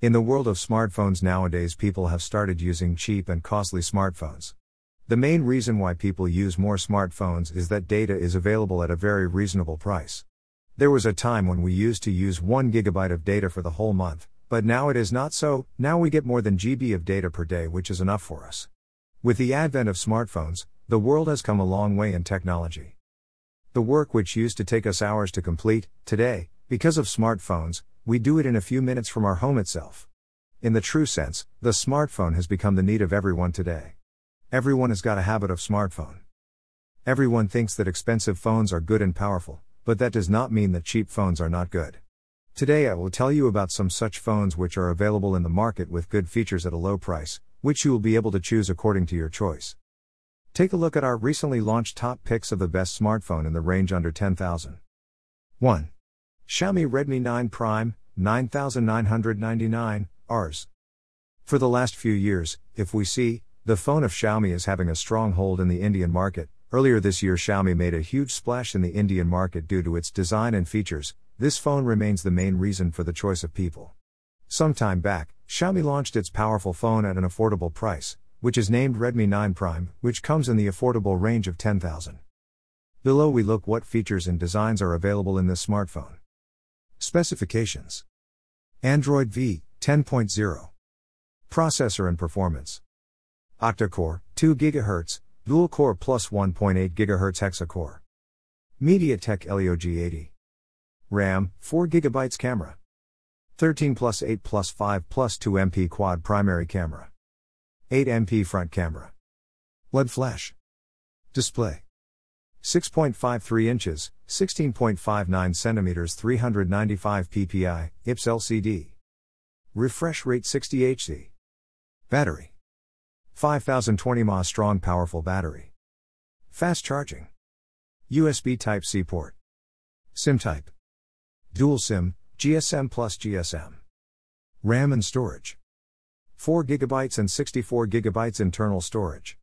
In the world of smartphones nowadays, people have started using cheap and costly smartphones. The main reason why people use more smartphones is that data is available at a very reasonable price. There was a time when we used to use 1 gigabyte of data for the whole month, but now it is not so, now we get more than GB of data per day, which is enough for us. With the advent of smartphones, the world has come a long way in technology. The work which used to take us hours to complete, today, because of smartphones, we do it in a few minutes from our home itself. In the true sense, the smartphone has become the need of everyone today. Everyone has got a habit of smartphone. Everyone thinks that expensive phones are good and powerful, but that does not mean that cheap phones are not good. Today I will tell you about some such phones which are available in the market with good features at a low price, which you will be able to choose according to your choice. Take a look at our recently launched top picks of the best smartphone in the range under 10,000. 1. Xiaomi Redmi 9 Prime, 9999 Rs. For the last few years, if we see, the phone of Xiaomi is having a strong hold in the Indian market. Earlier this year, Xiaomi made a huge splash in the Indian market due to its design and features. This phone remains the main reason for the choice of people. Some time back, Xiaomi launched its powerful phone at an affordable price, which is named Redmi 9 Prime, which comes in the affordable range of 10,000. Below we look what features and designs are available in this smartphone. Specifications Android V 10.0 Processor and performance Octa-core 2 GHz, dual core plus 1.8 GHz hexa-core. MediaTek Helio G80. RAM 4 GB camera. 13 plus 8 plus 5 plus 2 MP quad primary camera. 8 MP front camera. LED flash. Display. 6.53 inches, 16.59 centimeters, 395 ppi, IPS LCD. Refresh rate 60 Hz. Battery. 5020 mAh strong powerful battery. Fast charging. USB Type C port. SIM type. Dual SIM, GSM plus GSM. RAM and storage. 4 GB and 64 GB internal storage.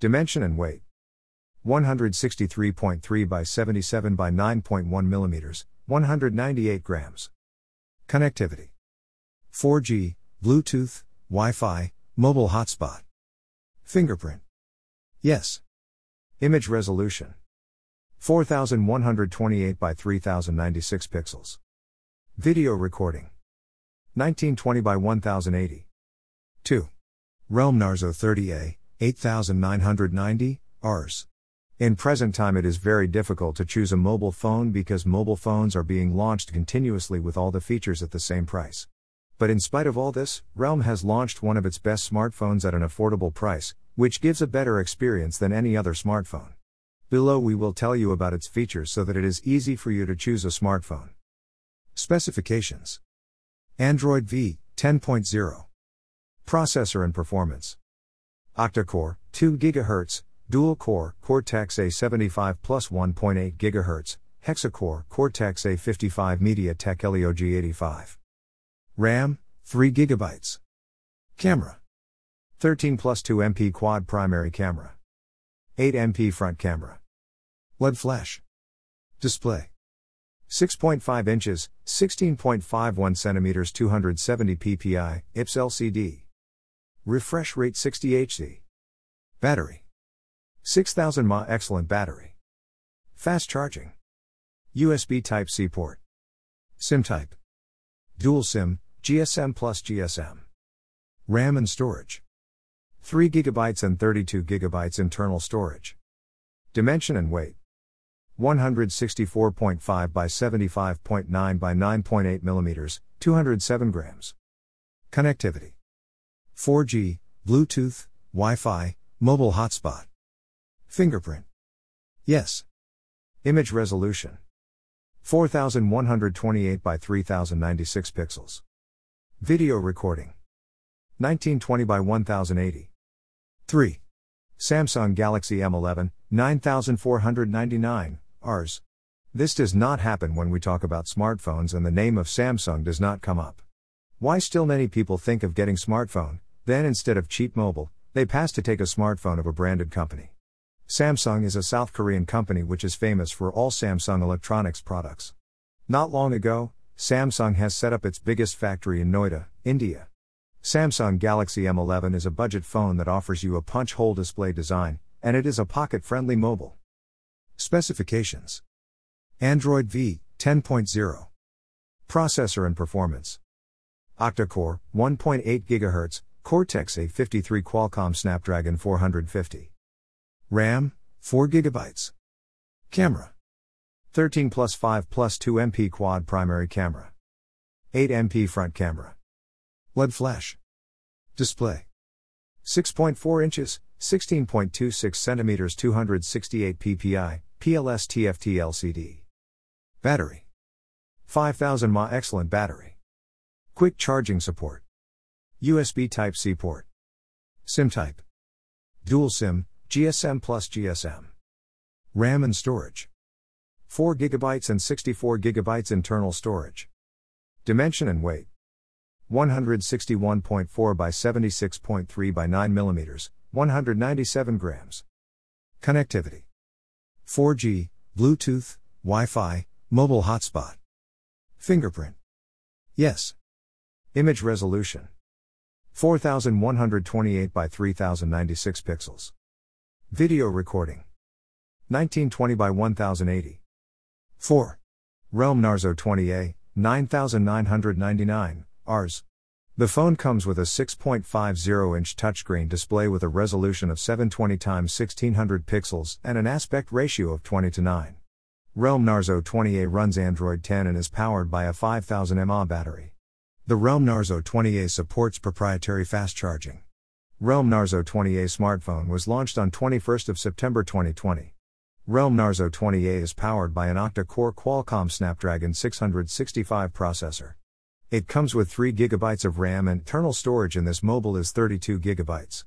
Dimension and weight. 163.3 by 77 by 9.1 millimeters, 198 grams. Connectivity 4G, Bluetooth, Wi Fi, mobile hotspot. Fingerprint. Yes. Image resolution 4128 by 3096 pixels. Video recording 1920 by 1080. 2. Realme Narzo 30A, 8990, Rs. In present time, it is very difficult to choose a mobile phone because mobile phones are being launched continuously with all the features at the same price. But in spite of all this, Realme has launched one of its best smartphones at an affordable price, which gives a better experience than any other smartphone. Below, we will tell you about its features so that it is easy for you to choose a smartphone. Specifications Android V 10.0 Processor and performance Octa-core 2 GHz Dual core, Cortex A75 plus 1.8 GHz, Hexa-core, Cortex A55 MediaTek Helio G85. RAM, 3 GB. Camera. 13 plus 2 MP quad primary camera. 8 MP front camera. LED flash. Display. 6.5 inches, 16.51 centimeters 270 ppi, IPS LCD. Refresh rate 60 Hz. Battery. 6000 mAh excellent battery. Fast charging. USB Type C port. SIM type. Dual SIM, GSM plus GSM. RAM and storage. 3 GB and 32 GB internal storage. Dimension and weight. 164.5 by 75.9 by 9.8 mm, 207 grams. Connectivity. 4G, Bluetooth, Wi Fi, mobile hotspot. Fingerprint. Yes. Image resolution. 4128 by 3096 pixels. Video recording. 1920 by 1080. 3. Samsung Galaxy M11, 9499, Rs. This does not happen when we talk about smartphones and the name of Samsung does not come up. Why still many people think of getting smartphone, then instead of cheap mobile, they pass to take a smartphone of a branded company. Samsung is a South Korean company which is famous for all Samsung electronics products. Not long ago, Samsung has set up its biggest factory in Noida, India. Samsung Galaxy M11 is a budget phone that offers you a punch hole display design, and it is a pocket friendly mobile. Specifications Android V 10.0 Processor and performance Octa-core 1.8 GHz Cortex A53 Qualcomm Snapdragon 450 RAM 4 GB Camera. 13 plus 5 plus 2 MP quad primary camera. 8 MP front camera. LED flash. Display. 6.4 inches 16.26 centimeters 268 ppi PLS TFT LCD Battery. 5000 mAh excellent battery. Quick charging support. USB Type C port. SIM type. Dual SIM, GSM plus GSM. RAM and storage. 4 GB and 64 GB internal storage. Dimension and weight. 161.4 by 76.3 by 9 mm, 197 grams. Connectivity. 4G, Bluetooth, Wi Fi, mobile hotspot. Fingerprint. Yes. Image resolution. 4128 by 3096 pixels. Video recording 1920 by 1080. 4. Realme Narzo 20A 9999 Rs. The phone comes with a 6.50 inch touchscreen display with a resolution of 720 x 1600 pixels and an aspect ratio of 20 to 9. Realme Narzo 20A runs Android 10 and is powered by a 5000 mAh battery. The Realme Narzo 20A supports proprietary fast charging. Realme Narzo 20A smartphone was launched on 21st of September 2020. Realme Narzo 20A is powered by an octa-core Qualcomm Snapdragon 665 processor. It comes with 3 GB of RAM and internal storage in this mobile is 32 GB.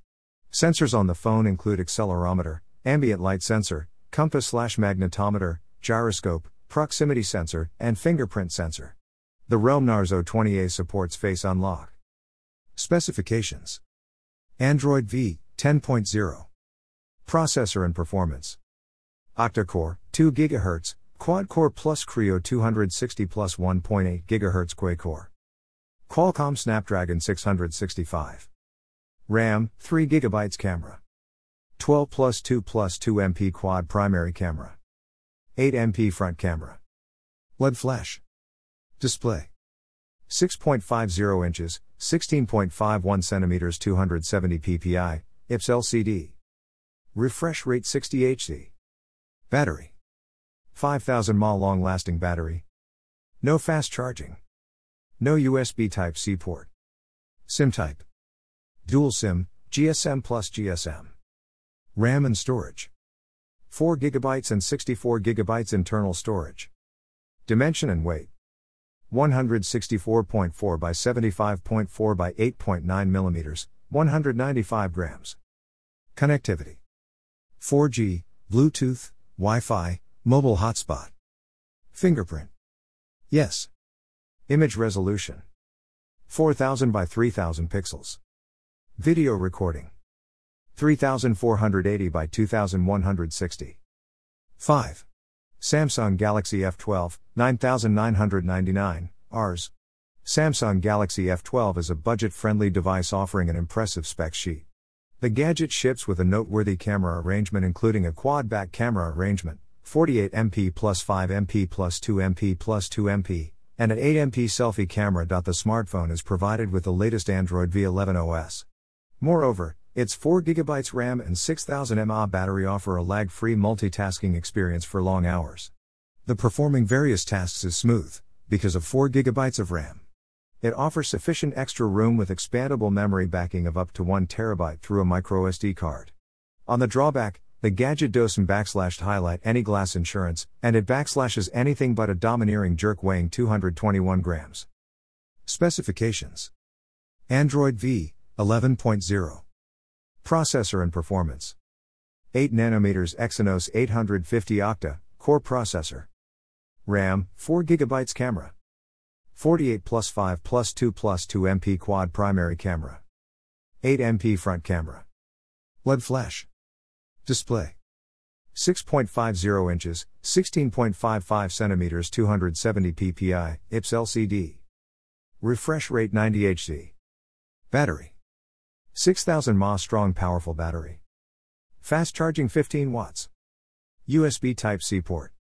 Sensors on the phone include accelerometer, ambient light sensor, compass/magnetometer, gyroscope, proximity sensor, and fingerprint sensor. The Realme Narzo 20A supports Face Unlock. Specifications Android V 10.0 Processor and performance. Octa-core 2 GHz Quad-core plus Kryo 260 plus 1.8 GHz Quad-core Qualcomm Snapdragon 665 RAM 3 GB camera. 12 plus 2 plus 2 MP quad primary camera. 8 MP front camera. LED flash. Display. 6.50 inches, 16.51 centimeters 270 ppi, IPS LCD. Refresh rate 60 Hz. Battery 5000 mAh long lasting battery. No fast charging. No USB Type C port. SIM type. Dual SIM, GSM plus GSM. RAM and storage. 4 GB and 64 GB internal storage. Dimension and weight. 164.4 by 75.4 by 8.9 mm, 195 grams. Connectivity 4G, Bluetooth, Wi Fi, mobile hotspot. Fingerprint. Yes. Image resolution 4000 by 3000 pixels. Video recording 3480 by 2160. 5. Samsung Galaxy F12, 9999, Rs. Samsung Galaxy F12 is a budget friendly device offering an impressive spec sheet. The gadget ships with a noteworthy camera arrangement, including a quad back camera arrangement, 48 MP plus 5 MP plus 2 MP plus 2 MP, and an 8 MP selfie camera. The smartphone is provided with the latest Android V11 OS. Moreover, its 4GB RAM and 6000 mAh battery offer a lag free multitasking experience for long hours. The performing various tasks is smooth, because of 4GB of RAM. It offers sufficient extra room with expandable memory backing of up to 1TB through a microSD card. On the drawback, the gadget doesn't backslash highlight any glass insurance, and it backslashes anything but a domineering jerk weighing 221 grams. Specifications Android V 11.0 Processor and performance 8 nanometers Exynos 850 octa core processor. RAM 4 GB camera. 48 plus 5 plus 2 plus 2 MP quad primary camera. 8 MP front camera. LED flash. Display 6.50 inches, 16.55 centimeters 270 ppi, IPS LCD. Refresh rate 90 Hz. Battery 6000 mAh strong powerful battery. Fast charging 15 watts. USB Type C port.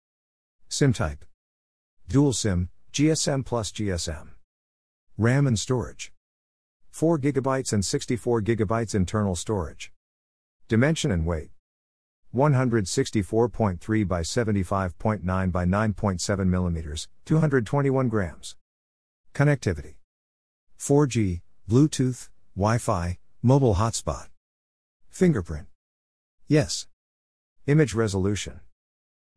SIM type. Dual SIM, GSM plus GSM. RAM and storage. 4 GB and 64 GB internal storage. Dimension and weight. 164.3 by 75.9 by 9.7 mm, 221 grams. Connectivity 4G, Bluetooth, Wi Fi, mobile hotspot. Fingerprint. Yes. Image resolution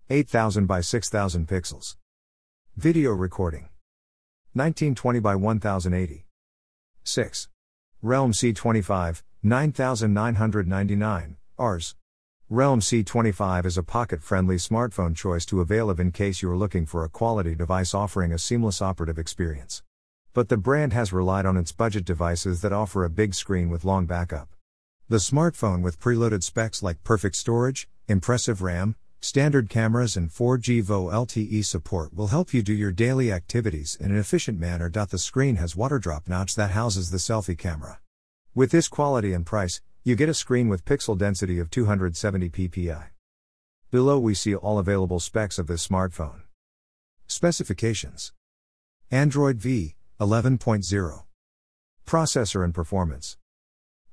8000 by 6000 pixels. Video recording 1920 by 1080. 6. Realme C25, 9999, Rs. Realme C25 is a pocket friendly smartphone choice to avail of in case you are looking for a quality device offering a seamless operative experience. But the brand has relied on its budget devices that offer a big screen with long backup. The smartphone with preloaded specs like perfect storage, impressive RAM, standard cameras, and 4G VO LTE support will help you do your daily activities in an efficient manner. The screen has water drop notch that houses the selfie camera. With this quality and price, you get a screen with pixel density of 270 ppi. Below we see all available specs of this smartphone. Specifications Android V 11.0 Processor and performance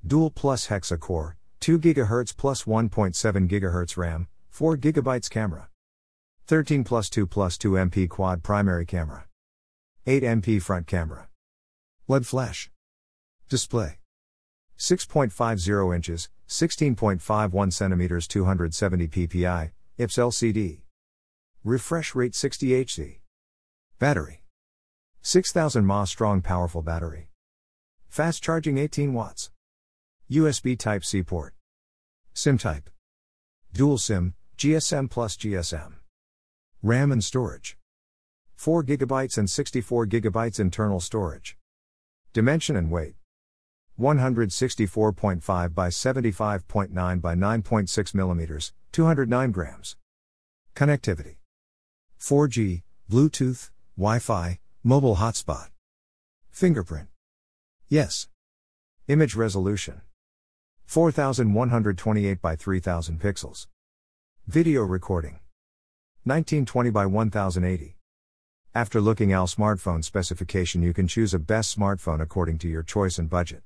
Dual plus hexa core, 2 GHz plus 1.7 GHz RAM, 4 GB camera. 13 plus 2 plus 2 MP quad primary camera. 8 MP front camera. LED flash. Display. 6.50 inches, 16.51 centimeters 270 ppi, IPS LCD. Refresh rate 60 Hz. Battery. 6000 mAh strong powerful battery. Fast charging 18 watts. USB Type C port. SIM type. Dual SIM, GSM plus GSM. RAM and storage. 4 GB and 64 GB internal storage. Dimension and weight. 164.5 by 75.9 by 9.6 mm, 209 grams. Connectivity 4G, Bluetooth, Wi Fi, mobile hotspot. Fingerprint. Yes. Image resolution 4128 by 3000 pixels. Video recording 1920 by 1080. After looking al smartphone specification you can choose a best smartphone according to your choice and budget.